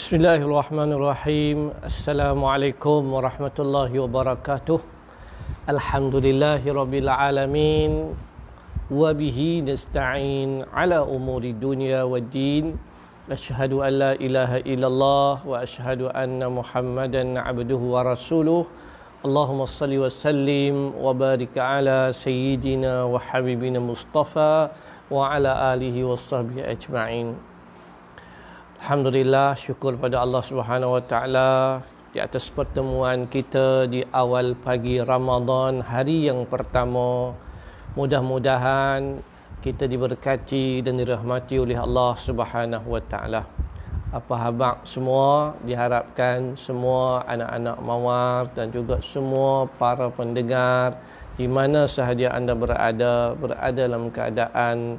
Bismillahirrahmanirrahim. Assalamualaikum warahmatullahi wabarakatuh. Alhamdulillahirabbil alamin. Wa bihi nasta'in ala umuri dunya waddin. Asyhadu an la ilaha illallah wa asyhadu anna Muhammadan abduhu wa rasuluh. Allahumma salli wa sallim wa barik ala sayyidina wa habibina Mustafa wa ala alihi wa sahbihi ajma'in. Alhamdulillah syukur pada Allah Subhanahu Wa Taala di atas pertemuan kita di awal pagi Ramadan hari yang pertama. Mudah-mudahan kita diberkati dan dirahmati oleh Allah Subhanahu Wa Taala. Apa habaq semua diharapkan semua anak-anak mawar dan juga semua para pendengar di mana sahaja anda berada berada dalam keadaan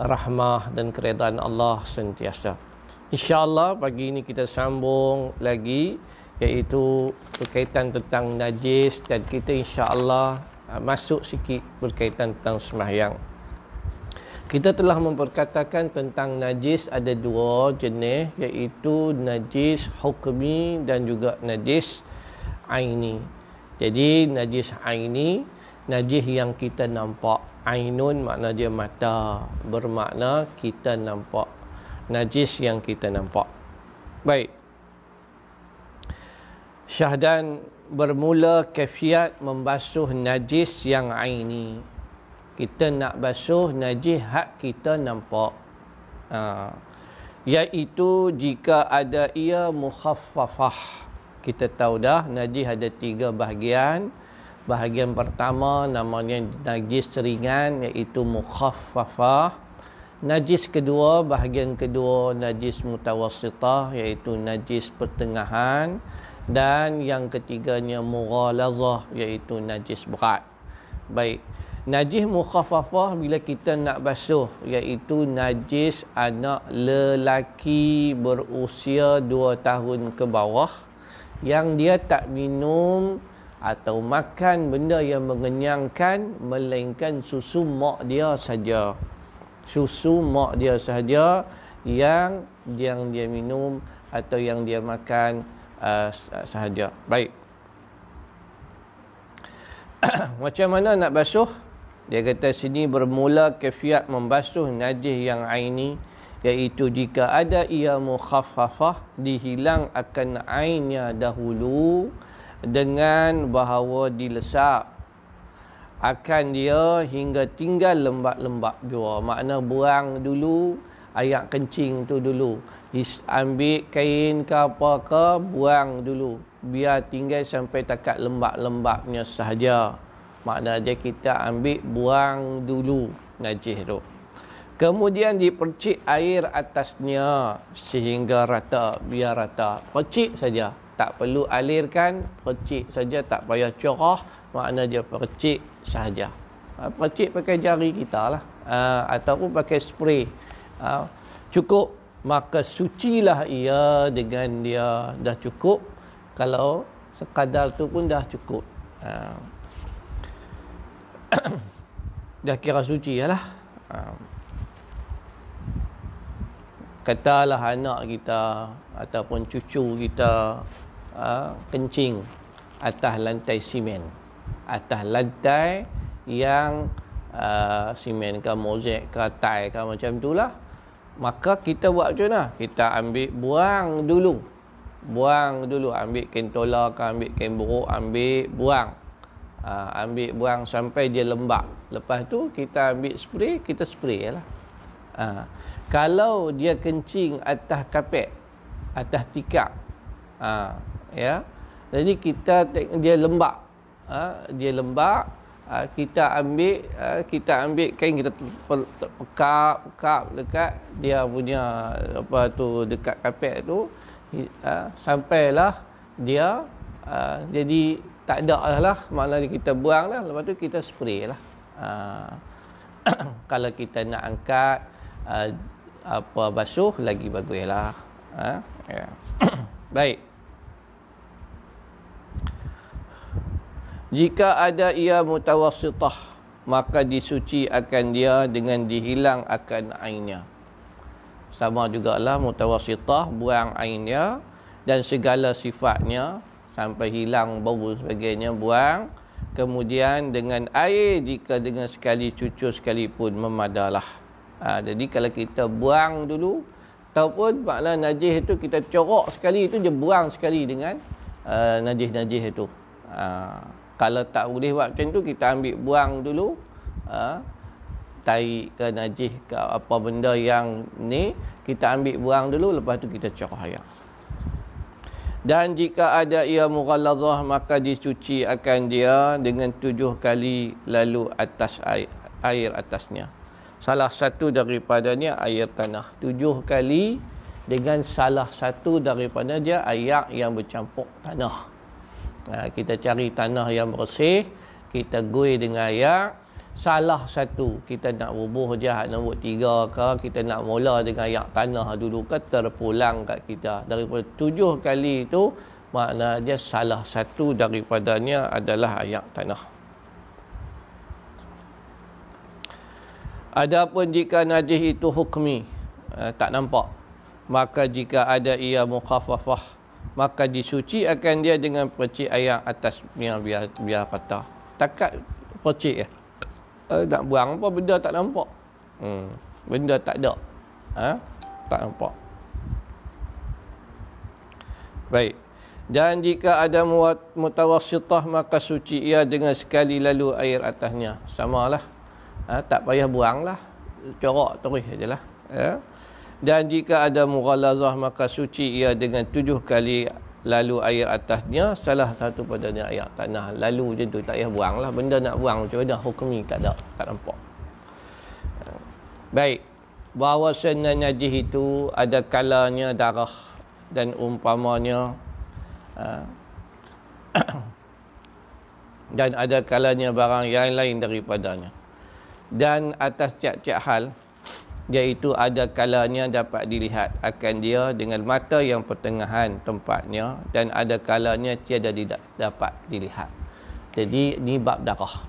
rahmah dan keredaan Allah sentiasa. InsyaAllah pagi ini kita sambung lagi iaitu berkaitan tentang najis dan kita insyaAllah uh, masuk sikit berkaitan tentang sembahyang. Kita telah memperkatakan tentang najis ada dua jenis iaitu najis hukmi dan juga najis aini. Jadi najis aini, najis yang kita nampak. Ainun makna dia mata, bermakna kita nampak najis yang kita nampak. Baik. Syahdan bermula kefiat membasuh najis yang aini. Kita nak basuh najis hak kita nampak. Ha. Iaitu jika ada ia mukhaffafah. Kita tahu dah najis ada tiga bahagian. Bahagian pertama namanya najis ringan iaitu mukhaffafah. Najis kedua, bahagian kedua najis mutawassitah iaitu najis pertengahan dan yang ketiganya mughalazah iaitu najis berat. Baik. Najis mukhaffafah bila kita nak basuh iaitu najis anak lelaki berusia 2 tahun ke bawah yang dia tak minum atau makan benda yang mengenyangkan melainkan susu mak dia saja susu mak dia sahaja yang yang dia minum atau yang dia makan uh, sahaja. Baik. Macam mana nak basuh? Dia kata sini bermula kefiat membasuh najis yang aini iaitu jika ada ia mukhaffafah dihilang akan ainnya dahulu dengan bahawa dilesap akan dia hingga tinggal lembab-lembab jua. Makna buang dulu ayak kencing tu dulu. Ambil kain ke apa ke, buang dulu. Biar tinggal sampai takat lembab-lembabnya sahaja. Makna dia kita ambil buang dulu najis tu. Kemudian dipercik air atasnya sehingga rata, biar rata. Percik saja. Tak perlu alirkan, percik saja tak payah corah. Makna dia percik sahaja. Ha, percik pakai jari kita lah. Ha, ataupun pakai spray. Ha, cukup. Maka sucilah ia dengan dia dah cukup. Kalau sekadar tu pun dah cukup. Ha. dah kira suci lah. Ha. Katalah anak kita ataupun cucu kita ha, kencing atas lantai simen atas lantai yang uh, simen ke mozaik ke tai ke macam itulah maka kita buat macam mana? Kita ambil buang dulu. Buang dulu. Ambil kain tolak ambil kain buruk ambil buang. Uh, ambil buang sampai dia lembab. Lepas tu kita ambil spray kita spray lah. Uh, kalau dia kencing atas kapet atas tikar uh, ya jadi kita dia lembab ha, dia lembab ha, kita ambil ha, kita ambil kain kita pekap pekap dekat dia punya apa tu dekat kapet tu. Sampailah dia jadi tak ada lah maknanya kita buang lah. Lepas tu kita spray lah. Kalau kita nak angkat apa basuh lagi baguslah. Ha, baik Jika ada ia mutawassitah, maka disuci akan dia dengan dihilang akan ainnya. sama jugalah mutawasitah buang ainnya dan segala sifatnya sampai hilang bau sebagainya buang. Kemudian dengan air jika dengan sekali cucu sekalipun memadalah. Ha, jadi kalau kita buang dulu ataupun makna najis itu kita corok sekali itu dia buang sekali dengan uh, najis-najis itu. Ha, kalau tak boleh buat macam tu kita ambil buang dulu ha, tai ke najis ke apa benda yang ni kita ambil buang dulu lepas tu kita corah air dan jika ada ia mughallazah maka dicuci akan dia dengan tujuh kali lalu atas air, air atasnya. Salah satu daripadanya air tanah. Tujuh kali dengan salah satu daripada dia air yang bercampur tanah ha, kita cari tanah yang bersih kita gui dengan air. Salah satu kita nak bubuh jahat nombor tiga ke kita nak mula dengan ayak tanah dulu ke terpulang kat kita. Daripada tujuh kali itu makna dia salah satu daripadanya adalah ayak tanah. Adapun jika najis itu hukmi eh, tak nampak maka jika ada ia mukhaffafah maka disuci akan dia dengan percik ayak atas yang biar biar kata takat percik ya uh, nak buang apa benda tak nampak? Hmm. benda tak ada. Ha? tak nampak. Baik. Dan jika ada mutawassitah maka suci ia dengan sekali lalu air atasnya. Samalah. Ha? tak payah buanglah. Corak terus sajalah ya dan jika ada mughalazah maka suci ia dengan tujuh kali lalu air atasnya. Salah satu padanya air tanah. Lalu je tu tak payah buang lah. Benda nak buang macam mana? Hukumi tak ada tak nampak. Baik. Bahawa sunnah najis itu ada kalanya darah dan umpamanya uh, dan ada kalanya barang yang lain daripadanya. Dan atas tiap-tiap hal iaitu ada kalanya dapat dilihat akan dia dengan mata yang pertengahan tempatnya dan ada kalanya tiada tidak dapat dilihat. Jadi ni bab darah.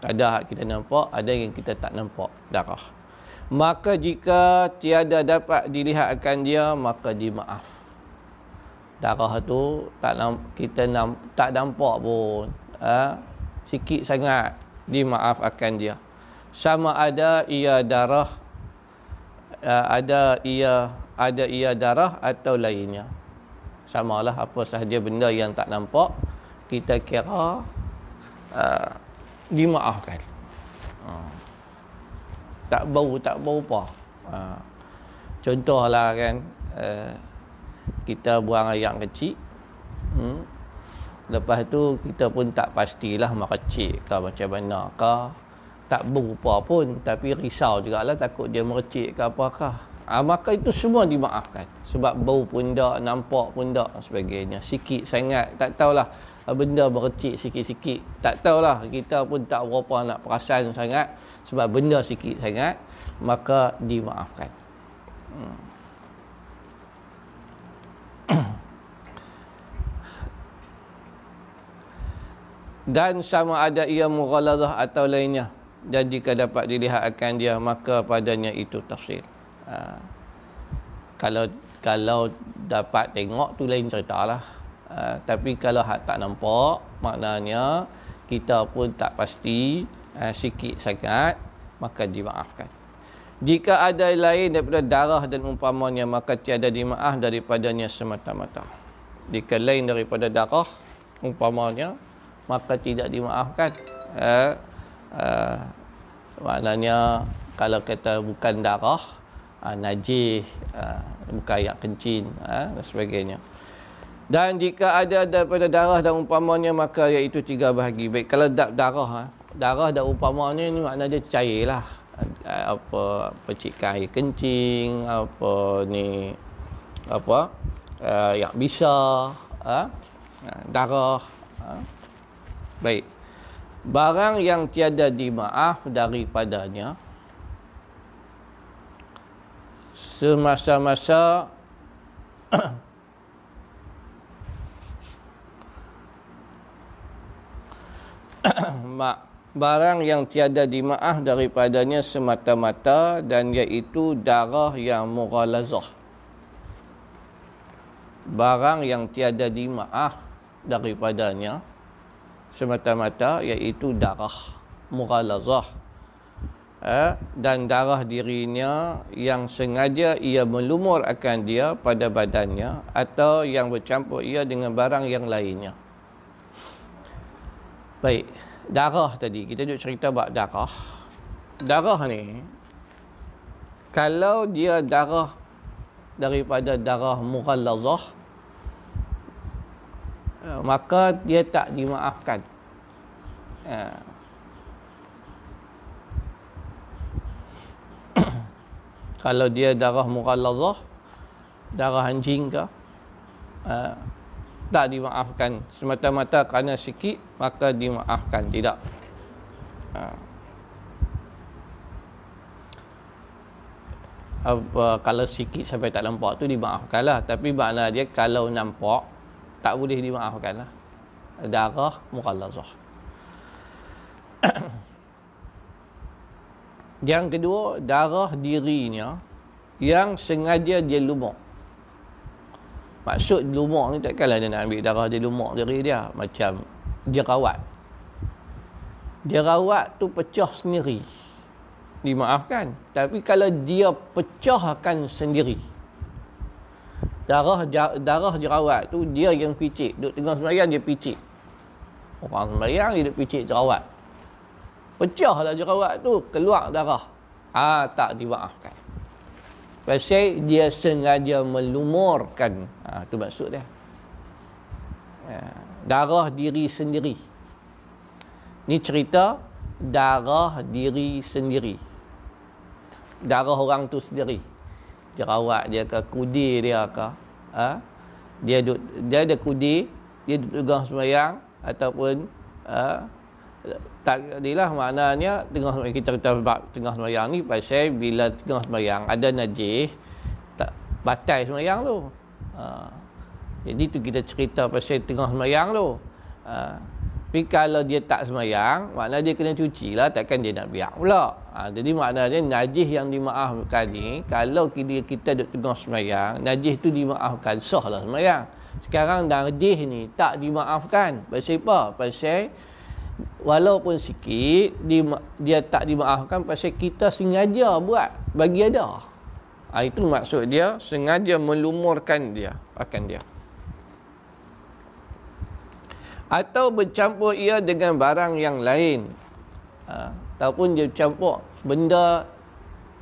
Ada kita nampak, ada yang kita tak nampak darah. Maka jika tiada dapat dilihat akan dia, maka dimaaf. Darah tu tak kita tak nampak pun. Ha? Sikit sangat dimaaf akan dia. Sama ada ia darah uh, ada ia ada ia darah atau lainnya? Samalah apa sahaja benda yang tak nampak kita kira uh, dimaafkan. Uh, tak bau tak bau apa. Uh, contohlah kan uh, kita buang air kecil hmm, lepas tu kita pun tak pastilah mercik ke macam mana ke tak berupa pun tapi risau juga lah takut dia merecik ke apakah. Ha, maka itu semua dimaafkan. Sebab bau pun tak nampak pun tak sebagainya. Sikit sangat tak tahulah. Ah, benda merecik sikit-sikit tak tahulah. Kita pun tak berapa nak perasan sangat. Sebab benda sikit sangat maka dimaafkan. Hmm. dan sama ada ia mughaladah atau lainnya dan jika dapat dilihat akan dia maka padanya itu tafsir. Ha. kalau kalau dapat tengok tu lain ceritalah ha. tapi kalau hak tak nampak maknanya kita pun tak pasti ha, sikit sangat maka dimaafkan. Jika ada lain daripada darah dan umpamanya maka tiada dimaaf daripadanya semata-mata. Jika lain daripada darah umpamanya maka tidak dimaafkan. Ha uh, maknanya kalau kata bukan darah uh, najis uh, bukan ayak kencing uh, dan sebagainya. Dan jika ada daripada darah dan umpamanya maka iaitu tiga bahagi. Baik kalau da- darah uh, darah dan umpamanya ni maknanya dia cair lah. Uh, apa percikan air kencing apa ni apa uh, yang bisa uh, darah uh, baik barang yang tiada dimaaf daripadanya semasa-masa barang yang tiada dimaaf daripadanya semata-mata dan iaitu darah yang mughalazah. Barang yang tiada dimaaf daripadanya semata-mata iaitu darah mughalazah eh, dan darah dirinya yang sengaja ia melumur akan dia pada badannya atau yang bercampur ia dengan barang yang lainnya. Baik, darah tadi kita duk cerita bab darah. Darah ni kalau dia darah daripada darah mughallazah maka dia tak dimaafkan. Ya. kalau dia darah mughallazah darah anjing ke uh, tak dimaafkan semata-mata kerana sikit maka dimaafkan tidak uh. apa kalau sikit sampai tak nampak tu dimaafkan lah tapi makna dia kalau nampak tak boleh dimaafkan lah darah mughallazah Yang kedua, darah dirinya yang sengaja dia lumuk. Maksud lumuk ni takkanlah dia nak ambil darah dia lumuk diri dia. Macam jerawat. Jerawat tu pecah sendiri. Dimaafkan. Tapi kalau dia pecahkan sendiri. Darah darah jerawat tu dia yang picit. Duduk tengah sembahyang dia picit. Orang sembahyang dia duduk picit jerawat. Pecahlah jerawat tu keluar darah. Ah tak dimaafkan. Pasal dia sengaja melumurkan ah tu maksud dia. Ya. darah diri sendiri. Ni cerita darah diri sendiri. Darah orang tu sendiri jerawat dia ke kudi dia ke ha? dia duduk, dia ada kudi dia pegang sembahyang ataupun ha? tak inilah maknanya tengah kita kita tengah sembahyang ni pasal bila tengah sembahyang ada najis tak batal sembahyang tu. Ha. Jadi tu kita cerita pasal tengah sembahyang tu. Ha. Tapi kalau dia tak sembahyang, makna dia kena cuci lah, takkan dia nak biar pula. Ha. Jadi maknanya najis yang dimaafkan ni, kalau kita, kita duduk tengah sembahyang, najis tu dimaafkan, sah lah sembahyang. Sekarang najis ni tak dimaafkan. Pasal apa? Pasal walaupun sikit dia, dia tak dimaafkan pasal kita sengaja buat bagi ada ha, itu maksud dia sengaja melumurkan dia akan dia atau bercampur ia dengan barang yang lain. Ha, ataupun dia campur benda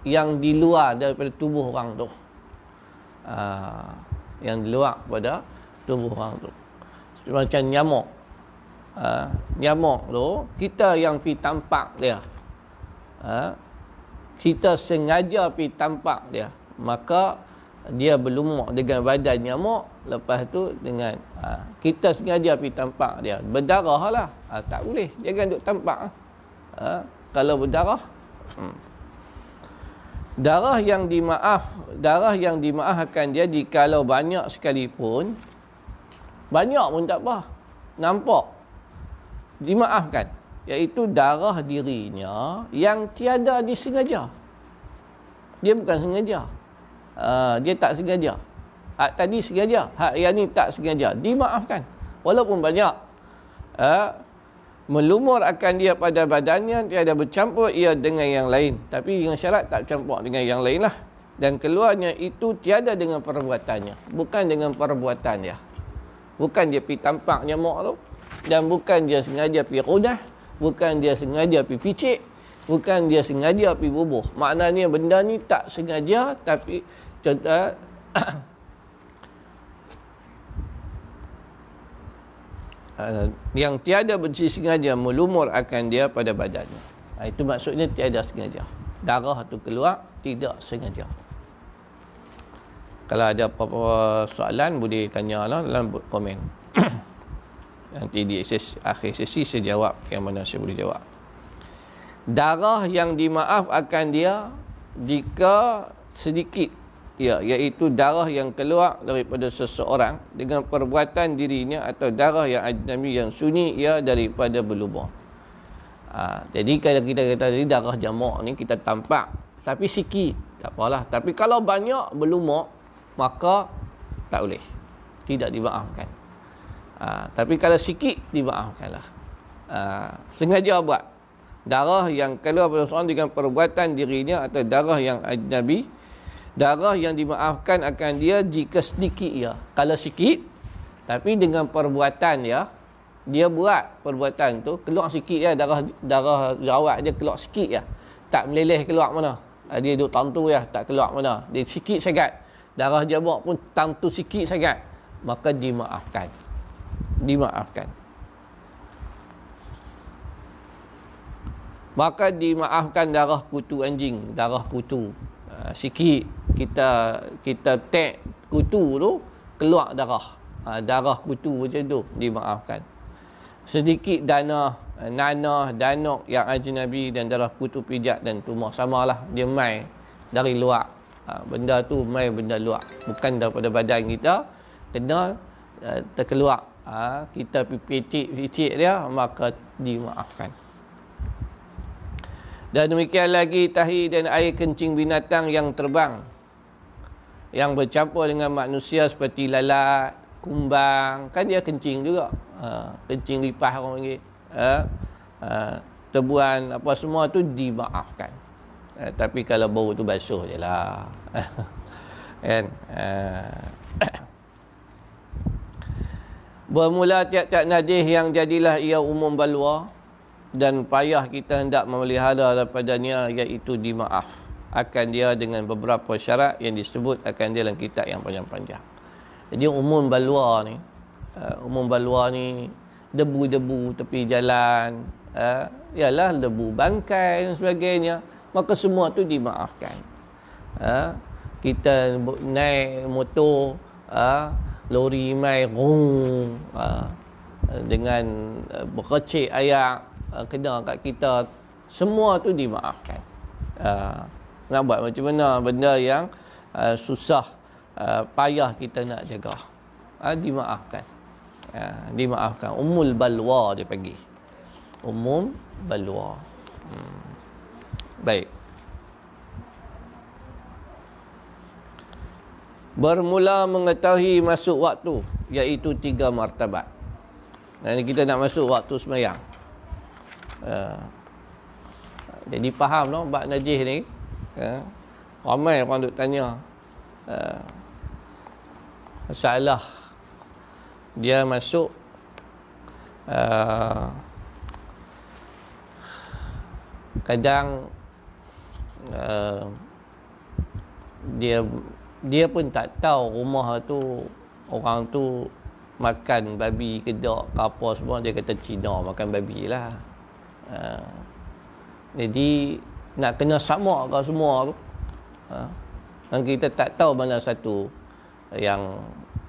yang di luar daripada tubuh orang tu. Ha, yang di luar pada tubuh orang tu. Macam nyamuk. Uh, nyamuk tu kita yang pi tampak dia. Uh, kita sengaja pi tampak dia. Maka dia berlumuk dengan badan nyamuk lepas tu dengan uh, kita sengaja pi tampak dia. Berdarah lah. Uh, tak boleh. Jangan duk tampak. Uh, kalau berdarah hmm. darah yang dimaaf darah yang dimaafkan dia jikalau banyak sekalipun banyak pun tak apa. Nampak? Dimaafkan. Iaitu darah dirinya yang tiada disengaja. Dia bukan sengaja uh, dia tak sengaja. Hak tadi sengaja. Hak yang ni tak sengaja. Dimaafkan. Walaupun banyak. Uh, melumur akan dia pada badannya tiada bercampur ia dengan yang lain. Tapi dengan syarat tak campur dengan yang lain lah. Dan keluarnya itu tiada dengan perbuatannya. Bukan dengan perbuatan dia. Bukan dia pergi tampak nyamuk tu. Dan bukan dia sengaja pergi rudah. Bukan dia sengaja pergi picit bukan dia sengaja pergi bubuh. Maknanya benda ni tak sengaja tapi contoh yang tiada sengaja melumur akan dia pada badannya. Ha, itu maksudnya tiada sengaja. Darah tu keluar tidak sengaja. Kalau ada apa-apa soalan boleh tanya lah dalam komen. Nanti di ses, akhir sesi saya jawab yang mana saya boleh jawab. Darah yang dimaaf akan dia jika sedikit ya iaitu darah yang keluar daripada seseorang dengan perbuatan dirinya atau darah yang ajnabi yang sunyi ia daripada berlubang. Ha, jadi kalau kita kata tadi darah jamak ni kita tampak tapi sikit tak apalah. Tapi kalau banyak berlumuk maka tak boleh. Tidak dimaafkan. Ha, tapi kalau sikit dimaafkanlah. Ha, sengaja buat. Darah yang keluar pada seorang dengan perbuatan dirinya atau darah yang ajnabi darah yang dimaafkan akan dia jika sedikit ya. Kalau sikit tapi dengan perbuatan ya dia buat perbuatan tu keluar sikit ya darah darah rawat dia keluar sikit ya. Tak meleleh keluar mana. Ah, dia duduk tantu ya tak keluar mana. Dia sikit sangat. Darah jabak pun tantu sikit sangat. Maka dimaafkan. Dimaafkan. Maka dimaafkan darah kutu anjing, darah kutu. Uh, sikit kita kita tek kutu tu keluar darah. Uh, darah kutu macam tu dimaafkan. Sedikit dana nanah danok yang ajnabi dan darah kutu pijak dan tumor samalah dia mai dari luar. Ha, benda tu mai benda luar bukan daripada badan kita kena uh, terkeluar. Ha, kita picit-picit dia maka dimaafkan. Dan demikian lagi tahi dan air kencing binatang yang terbang yang bercampur dengan manusia seperti lalat, kumbang. Kan dia kencing juga. Ha, kencing lipas orang panggil. Ha, ha, tebuan apa semua tu dimaafkan. Ha, tapi kalau bau tu basuh je lah. Kan? Ha. bermula tiap-tiap najis yang jadilah ia umum balwa dan payah kita hendak memelihara daripadanya iaitu dimaaf akan dia dengan beberapa syarat yang disebut akan dia dalam kitab yang panjang-panjang jadi umum balua ni, uh, umum balua ni debu-debu tepi jalan, uh, ialah debu bangkai dan sebagainya, maka semua tu dimaafkan. Uh, kita naik motor, uh, lori mai rung uh, dengan uh, berkecik ayak uh, kena kat kita, semua tu dimaafkan. Uh, nak buat macam mana benda yang uh, susah uh, payah kita nak jaga. Uh, dimaafkan. Uh, dimaafkan. Umul balwa dia panggil. Umum balwa. Hmm. Baik. Bermula mengetahui masuk waktu iaitu tiga martabat. Dan kita nak masuk waktu semayang. Uh, jadi faham no bab najis ni. Uh, ramai orang duk tanya. Uh, masalah dia masuk uh, kadang uh, dia dia pun tak tahu rumah tu orang tu makan babi kedak ke apa semua dia kata Cina makan babi lah uh, jadi nak kena sama ke semua tu. Uh, dan kita tak tahu mana satu yang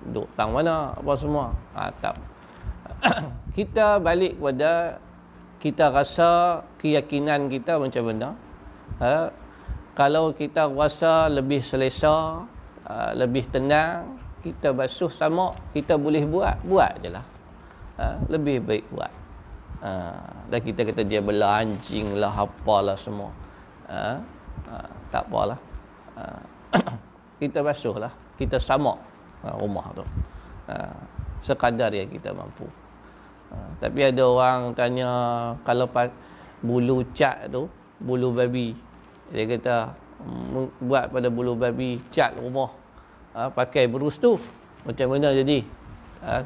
duk tang mana apa semua. Ha, tak. Kita balik kepada kita rasa keyakinan kita macam mana. Ha, kalau kita rasa lebih selesa ha, lebih tenang kita basuh sama kita boleh buat buat je lah. Ha, lebih baik buat. Ha, dan kita kata dia bela anjing lah apalah semua ha, ha, tak apalah. Ha, kita basuh lah kita sama ha, rumah tu. Sekadar yang kita mampu. Tapi ada orang tanya kalau bulu cat tu bulu babi dia kata buat pada bulu babi cat rumah. Pakai berus tu macam mana jadi?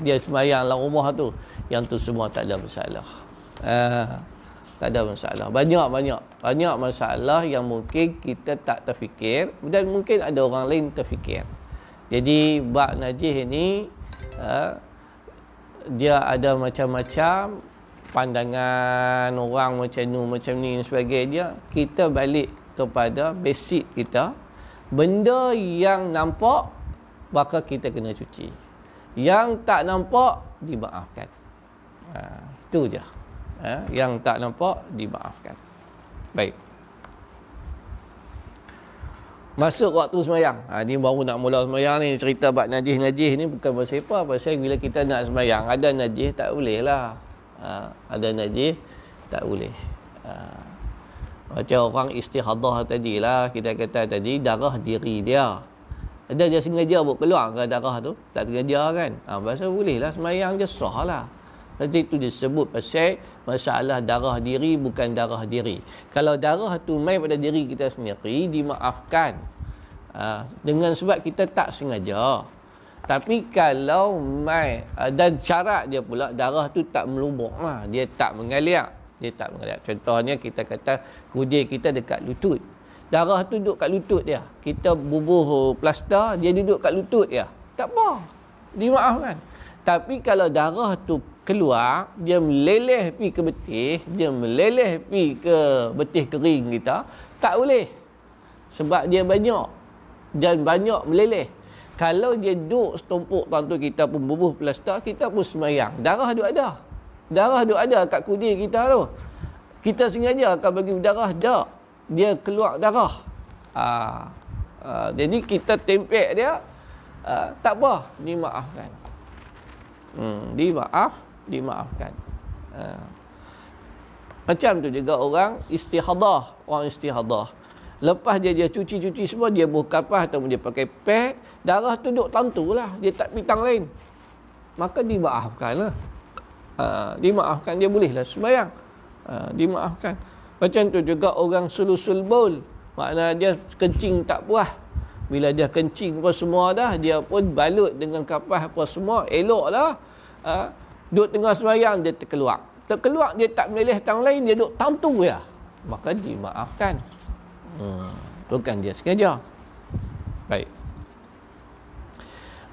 Dia semayang dalam rumah tu. Yang tu semua tak ada masalah. Ha, tak ada masalah banyak-banyak banyak masalah yang mungkin kita tak terfikir dan mungkin ada orang lain terfikir jadi bak najis ini uh, dia ada macam-macam pandangan orang macam ni macam ni dan sebagainya. Kita balik kepada basic kita. Benda yang nampak maka kita kena cuci. Yang tak nampak dimaafkan. Ha, itu je. Ha, yang tak nampak dimaafkan. Baik. Masuk waktu semayang. Ha, ni baru nak mula semayang ni. Cerita bab najis-najis ni bukan pasal apa. Pasal bila kita nak semayang. Ada najis tak boleh lah. Ha, ada najis tak boleh. uh, macam orang istihadah tadi lah kita kata tadi darah diri dia ada dia sengaja buat keluar ke darah tu tak sengaja kan ha, pasal boleh lah semayang dia sah lah nanti itu disebut pasal masalah darah diri bukan darah diri kalau darah tu main pada diri kita sendiri dimaafkan ha, dengan sebab kita tak sengaja tapi kalau mai uh, dan syarat dia pula darah tu tak melubuk lah. Dia tak mengalir. Dia tak mengalir. Contohnya kita kata kudir kita dekat lutut. Darah tu duduk kat lutut dia. Kita bubuh plaster, dia duduk kat lutut dia. Tak apa. Dimaafkan. Tapi kalau darah tu keluar, dia meleleh pi ke betih, dia meleleh pi ke betih kering kita, tak boleh. Sebab dia banyak. Dan banyak meleleh kalau dia duduk setumpuk tu kita pun bubuh plaster kita pun semayang darah duk ada darah duk ada kat kudir kita tu kita sengaja akan bagi darah tak dia keluar darah ha. Ha. jadi kita tempek dia ha. tak apa dimaafkan hmm. dimaaf dimaafkan ha. macam tu juga orang istihadah orang istihadah Lepas dia dia cuci-cuci semua, dia buh kapas atau dia pakai pad, darah tu duduk tentu lah. Dia tak pitang lain. Maka dimaafkan lah. Ha, dimaafkan, dia bolehlah sembahyang. Ha, dimaafkan. Macam tu juga orang sulusul bol. Makna dia kencing tak puas. Bila dia kencing apa semua dah, dia pun balut dengan kapas apa semua. Elok lah. Ha, duduk tengah sembahyang, dia terkeluar. Terkeluar, dia tak meleleh tang lain, dia duduk tentu ya. Maka dimaafkan. Hmm. Bukan dia sengaja. Baik.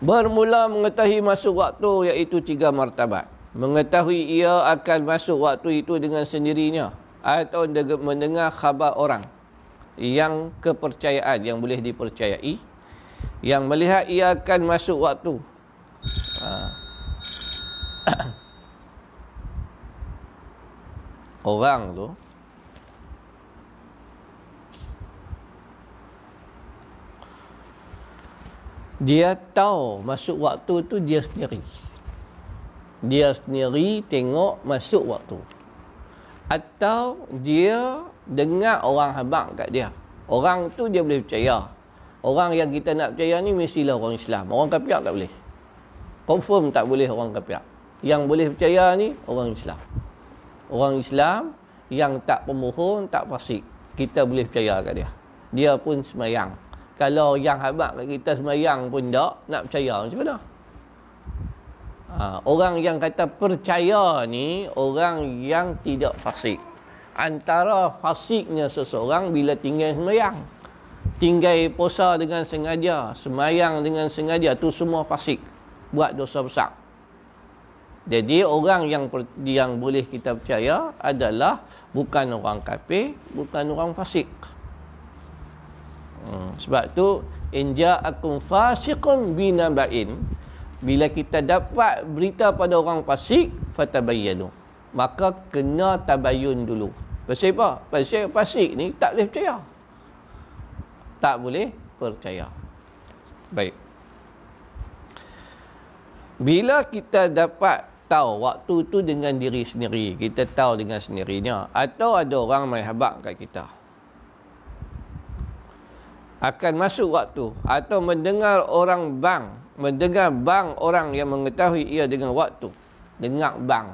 Bermula mengetahui masuk waktu iaitu tiga martabat. Mengetahui ia akan masuk waktu itu dengan sendirinya. Atau mendengar khabar orang. Yang kepercayaan yang boleh dipercayai. Yang melihat ia akan masuk waktu. Ha. orang tu. Dia tahu masuk waktu tu dia sendiri. Dia sendiri tengok masuk waktu. Atau dia dengar orang habang kat dia. Orang tu dia boleh percaya. Orang yang kita nak percaya ni mestilah orang Islam. Orang kafir tak boleh. Confirm tak boleh orang kafir yang boleh percaya ni orang Islam. Orang Islam yang tak pemohon tak fasik. Kita boleh percaya kat dia. Dia pun semayang. Kalau yang habak kita semayang pun tak nak percaya macam mana? Ha, orang yang kata percaya ni orang yang tidak fasik. Antara fasiknya seseorang bila tinggal semayang. Tinggal puasa dengan sengaja semayang dengan sengaja tu semua fasik. Buat dosa besar jadi orang yang yang boleh kita percaya adalah bukan orang kafir bukan orang fasik. Hmm, sebab tu inja akum fasiqun binaba'in bila kita dapat berita pada orang fasik fatabayyanu. Maka kena tabayun dulu. Pasal apa? Pasal fasik ni tak boleh percaya. Tak boleh percaya. Baik bila kita dapat tahu waktu tu dengan diri sendiri kita tahu dengan sendirinya atau ada orang mai habaq kat kita. Akan masuk waktu atau mendengar orang bang mendengar bang orang yang mengetahui ia dengan waktu. Dengar bang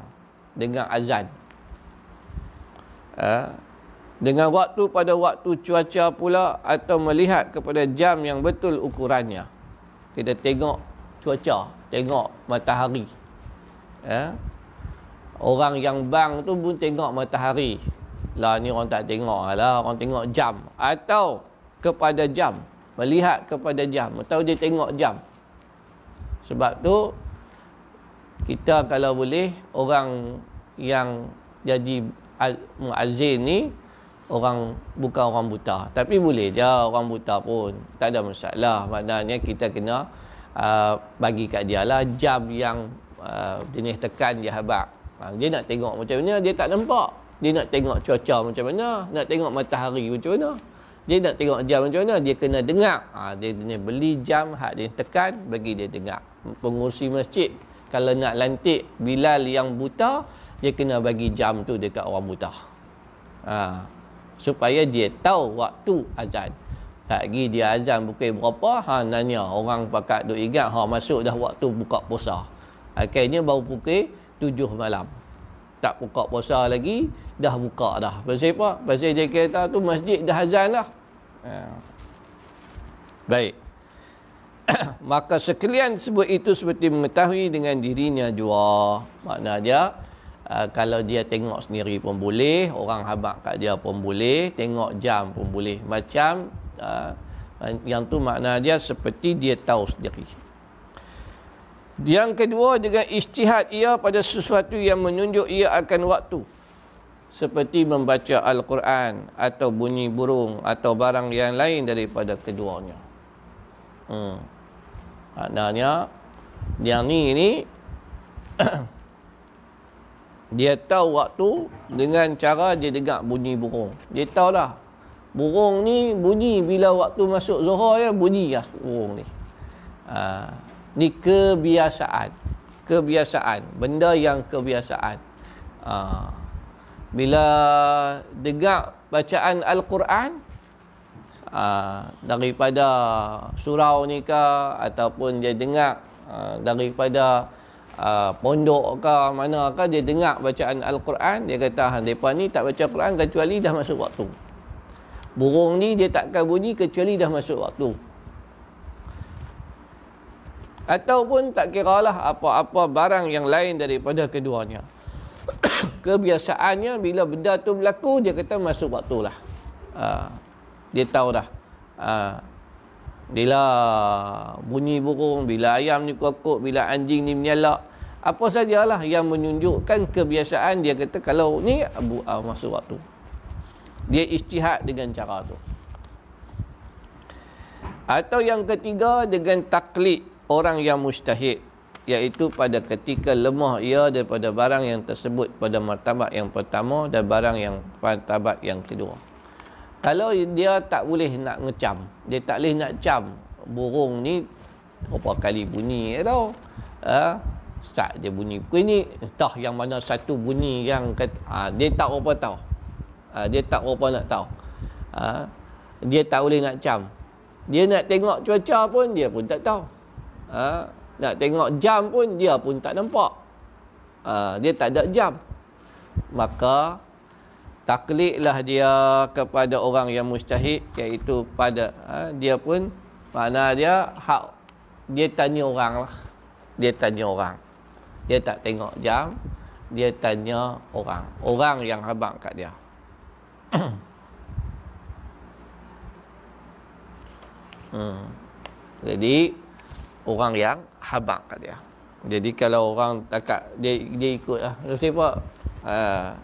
dengar azan. Uh, dengan waktu pada waktu cuaca pula atau melihat kepada jam yang betul ukurannya. Kita tengok cuaca tengok matahari. Uh, orang yang bang tu pun tengok matahari. Lah ni orang tak tengok. Lah orang tengok jam. Atau kepada jam. Melihat kepada jam. Atau dia tengok jam. Sebab tu kita kalau boleh orang yang jadi muazzin ni orang bukan orang buta. Tapi boleh dia orang buta pun. Tak ada masalah. Maknanya kita kena uh, bagi kat dia lah jam yang uh, jenis tekan dia habak uh, dia nak tengok macam mana dia tak nampak. Dia nak tengok cuaca macam mana nak tengok matahari macam mana. Dia nak tengok jam macam mana dia kena dengar. Ha, dia kena beli jam hak dia tekan bagi dia dengar. Pengurusi masjid kalau nak lantik Bilal yang buta dia kena bagi jam tu dekat orang buta. Ha, supaya dia tahu waktu azan. Tak lagi dia azan pukul berapa, ha nanya orang pakat duk ingat ha masuk dah waktu buka puasa. Akhirnya baru pukul 7 malam. Tak buka puasa lagi, dah buka dah. Pasal apa? Pasal dia kata tu masjid dah azan dah. Ha. Baik. maka sekalian sebut itu seperti mengetahui dengan dirinya jua makna dia uh, kalau dia tengok sendiri pun boleh orang habak kat dia pun boleh tengok jam pun boleh macam uh, yang tu makna dia seperti dia tahu sendiri yang kedua dengan istihad ia pada sesuatu yang menunjuk ia akan waktu seperti membaca Al-Quran atau bunyi burung atau barang yang lain daripada keduanya hmm. Maknanya yang ni ni dia tahu waktu dengan cara dia dengar bunyi burung. Dia tahu dah. Burung ni bunyi bila waktu masuk zuhur ya bunyi ya burung ni. Ha, ni kebiasaan. Kebiasaan. Benda yang kebiasaan. Ha, bila dengar bacaan Al-Quran, uh, daripada surau ni ke ataupun dia dengar uh, daripada uh, pondok ke mana ke dia dengar bacaan Al-Quran dia kata ha depa ni tak baca Quran kecuali dah masuk waktu burung ni dia takkan bunyi kecuali dah masuk waktu. Ataupun tak kiralah apa-apa barang yang lain daripada keduanya. Kebiasaannya bila benda tu berlaku dia kata masuk waktulah. Uh, dia tahu dah ha, bila bunyi burung bila ayam ni kokok bila anjing ni menyalak apa sajalah yang menunjukkan kebiasaan dia kata kalau ni abu uh, masuk waktu dia istihad dengan cara tu. Atau yang ketiga dengan taklid orang yang mustahid iaitu pada ketika lemah ia daripada barang yang tersebut pada martabat yang pertama dan barang yang martabat yang kedua. Kalau dia tak boleh nak ngecam dia tak boleh nak cam burung ni berapa kali bunyi tau ha? start dia bunyi pukul ni entah yang mana satu bunyi yang ha, dia tak apa tahu ha, dia tak apa nak tahu ha? dia tak boleh nak cam dia nak tengok cuaca pun dia pun tak tahu ha? nak tengok jam pun dia pun tak nampak ha? dia tak ada jam maka taklidlah dia kepada orang yang mustahid iaitu pada ha, dia pun mana dia hak dia tanya orang lah dia tanya orang dia tak tengok jam dia tanya orang orang yang habang kat dia hmm. jadi orang yang habang kat dia. Jadi kalau orang takat dia dia ikut lah. Sebab uh,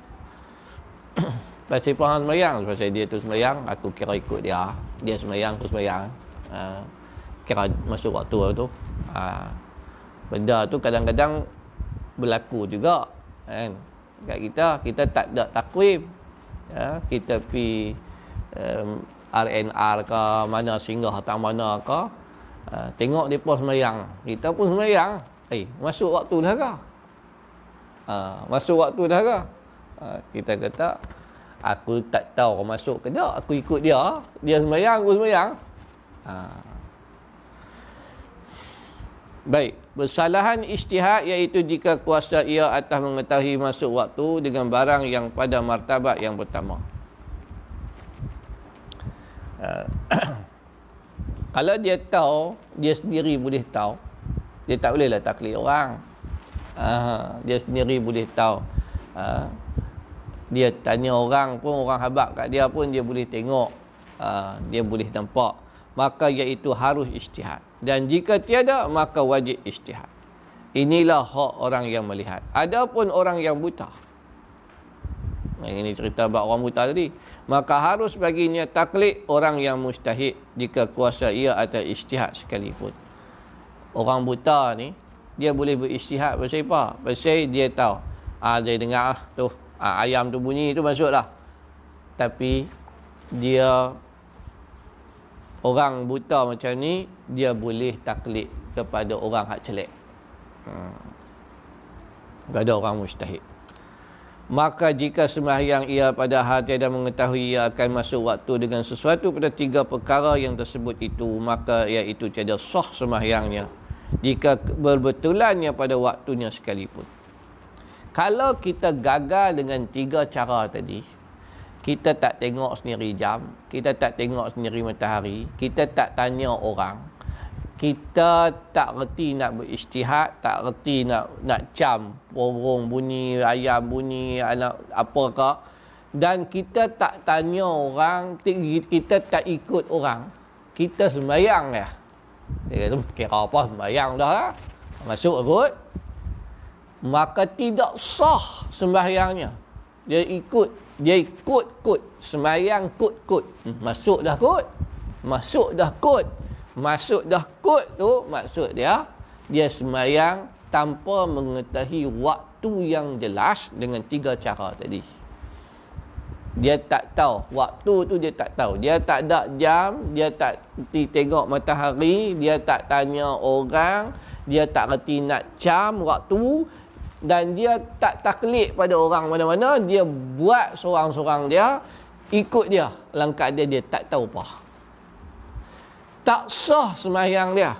Pasal faham semayang. Pasal dia tu semayang Aku kira ikut dia. Dia semayang Aku semayang. Uh, Kira masuk waktu tu. Uh, Benda tu kadang-kadang Berlaku juga kan? Kat kita Kita tak ada takwim ya? Kita pi um, RNR ke Mana singgah atau mana ke uh, Tengok pun semayang Kita pun semayang Eh, masuk waktu dah ke? Uh, masuk waktu dah ke? Ha, kita kata aku tak tahu masuk ke tak aku ikut dia dia sembahyang aku sembahyang ha. baik bersalahan ijtihad iaitu jika kuasa ia atas mengetahui masuk waktu dengan barang yang pada martabat yang pertama ha. kalau dia tahu dia sendiri boleh tahu dia tak bolehlah taklid orang ha. dia sendiri boleh tahu ha dia tanya orang pun orang habak kat dia pun dia boleh tengok uh, dia boleh nampak maka iaitu harus ijtihad. Dan jika tiada maka wajib ijtihad. Inilah hak orang yang melihat. Adapun orang yang buta ini cerita bab orang buta tadi maka harus baginya taklid orang yang mustahid jika kuasa ia atau ijtihad sekalipun. Orang buta ni dia boleh berijtihad pasal apa? Pasal dia tahu ah dia dengar ah, tu ha, ayam tu bunyi tu masuklah. Tapi dia orang buta macam ni dia boleh taklid kepada orang hak celek hmm. ada orang mustahid maka jika sembahyang ia pada hati dan mengetahui ia akan masuk waktu dengan sesuatu pada tiga perkara yang tersebut itu maka iaitu tiada sah sembahyangnya jika berbetulannya pada waktunya sekalipun. Kalau kita gagal dengan tiga cara tadi kita tak tengok sendiri jam kita tak tengok sendiri matahari kita tak tanya orang kita tak reti nak beristihad, tak reti nak nak cam burung bunyi, ayam bunyi, anak apakah dan kita tak tanya orang, kita tak ikut orang. Kita sembahyang ya. Dia kata, kira apa sembahyang dah lah. Masuk ikut. Maka tidak sah sembahyangnya. Dia ikut, dia ikut-kut. Sembahyang kut-kut. Hmm, masuk dah kut. Masuk dah kut masuk dah kot tu maksud dia dia semayang tanpa mengetahui waktu yang jelas dengan tiga cara tadi dia tak tahu waktu tu dia tak tahu dia tak ada jam dia tak tengok matahari dia tak tanya orang dia tak reti nak jam waktu dan dia tak taklid pada orang mana-mana dia buat seorang-seorang dia ikut dia langkah dia dia tak tahu apa tak sah sembahyang dia.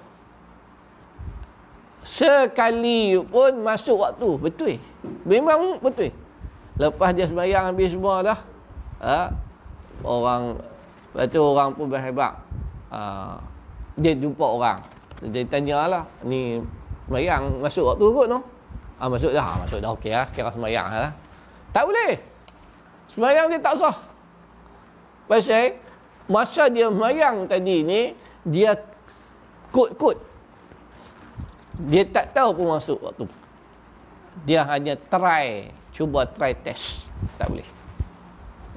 Sekali pun masuk waktu, betul. Memang betul. Lepas dia sembahyang habis semua dah. Ha? Orang Lepas tu orang pun berhebat. Ha, dia jumpa orang. Dia tanya lah. Ni sembahyang masuk waktu kot no? Ha, masuk dah. Ha, masuk dah okey lah. Kira sembahyang lah. Tak boleh. Sembahyang dia tak sah. Pasal masa dia sembahyang tadi ni dia kod-kod. Dia tak tahu pun masuk waktu. Dia hanya try, cuba try test. Tak boleh.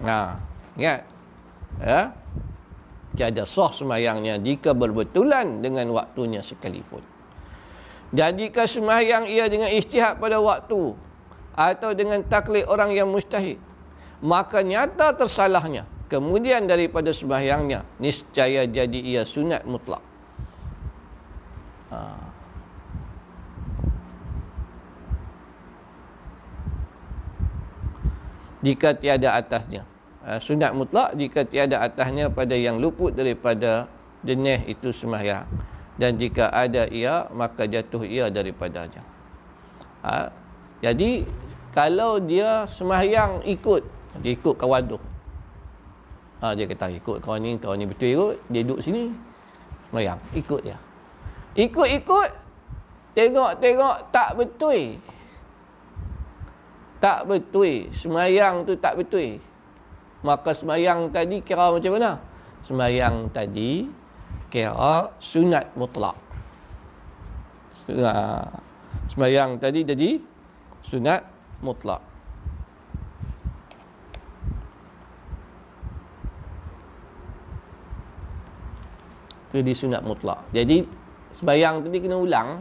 Nah, ingat. Ya. Tiada sah semayangnya jika berbetulan dengan waktunya sekalipun. Jika semayang ia dengan istihad pada waktu atau dengan taklid orang yang mustahil, maka nyata tersalahnya kemudian daripada sembahyangnya niscaya jadi ia sunat mutlak. Ha. jika tiada atasnya. Ha, sunat mutlak jika tiada atasnya pada yang luput daripada jenis itu sembahyang dan jika ada ia maka jatuh ia daripadanya ha. jadi kalau dia sembahyang ikut dia ikut kawan tu Ha, dia kata ikut kawan ni, kawan ni betul ikut. Dia duduk sini. Semayang. Ikut dia. Ikut-ikut. Tengok-tengok tak betul. Tak betul. Semayang tu tak betul. Maka semayang tadi kira macam mana? Semayang tadi kira sunat mutlak. Semayang tadi jadi sunat mutlak. jadi sunat mutlak. Jadi sembahyang tadi kena ulang.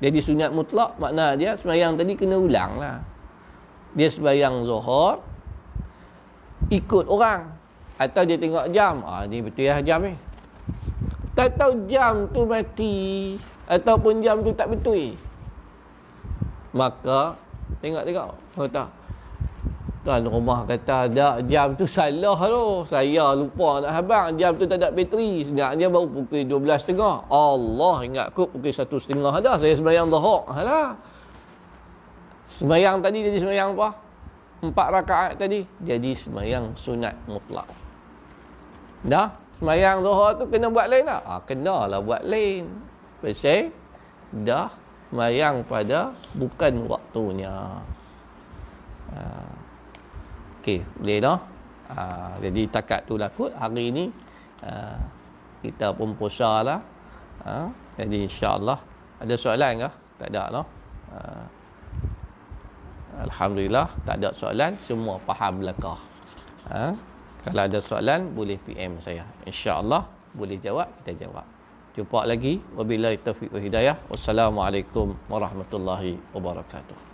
Jadi sunat mutlak makna dia sembahyang tadi kena ulang lah. Dia sembahyang zuhur ikut orang atau dia tengok jam. Ah ni betul lah jam ni. Tak tahu jam tu mati ataupun jam tu tak betul. Maka tengok-tengok. Kata, Tuan rumah kata ada jam tu salah tu. Saya lupa nak habang. Jam tu tak ada bateri. Sebenarnya baru pukul 12.30. Allah ingat aku pukul 1.30 dah. Saya sembahyang dahok. Alah. Sembahyang tadi jadi sembahyang apa? Empat rakaat tadi. Jadi sembahyang sunat mutlak. Dah? Sembahyang zuhur tu kena buat lain tak? Ah, kena lah buat lain. Pasal dah sembahyang pada bukan waktunya. Ah. Okey, boleh dah. Ha, jadi takat tu lah kot hari ni ha, kita pun puasa lah. Ha, jadi insyaAllah ada soalan ke? Tak ada no? Ha, Alhamdulillah tak ada soalan semua faham belakang. Ha, kalau ada soalan boleh PM saya. InsyaAllah boleh jawab kita jawab. Jumpa lagi. Wabillahi taufiq wa hidayah. Wassalamualaikum warahmatullahi wabarakatuh.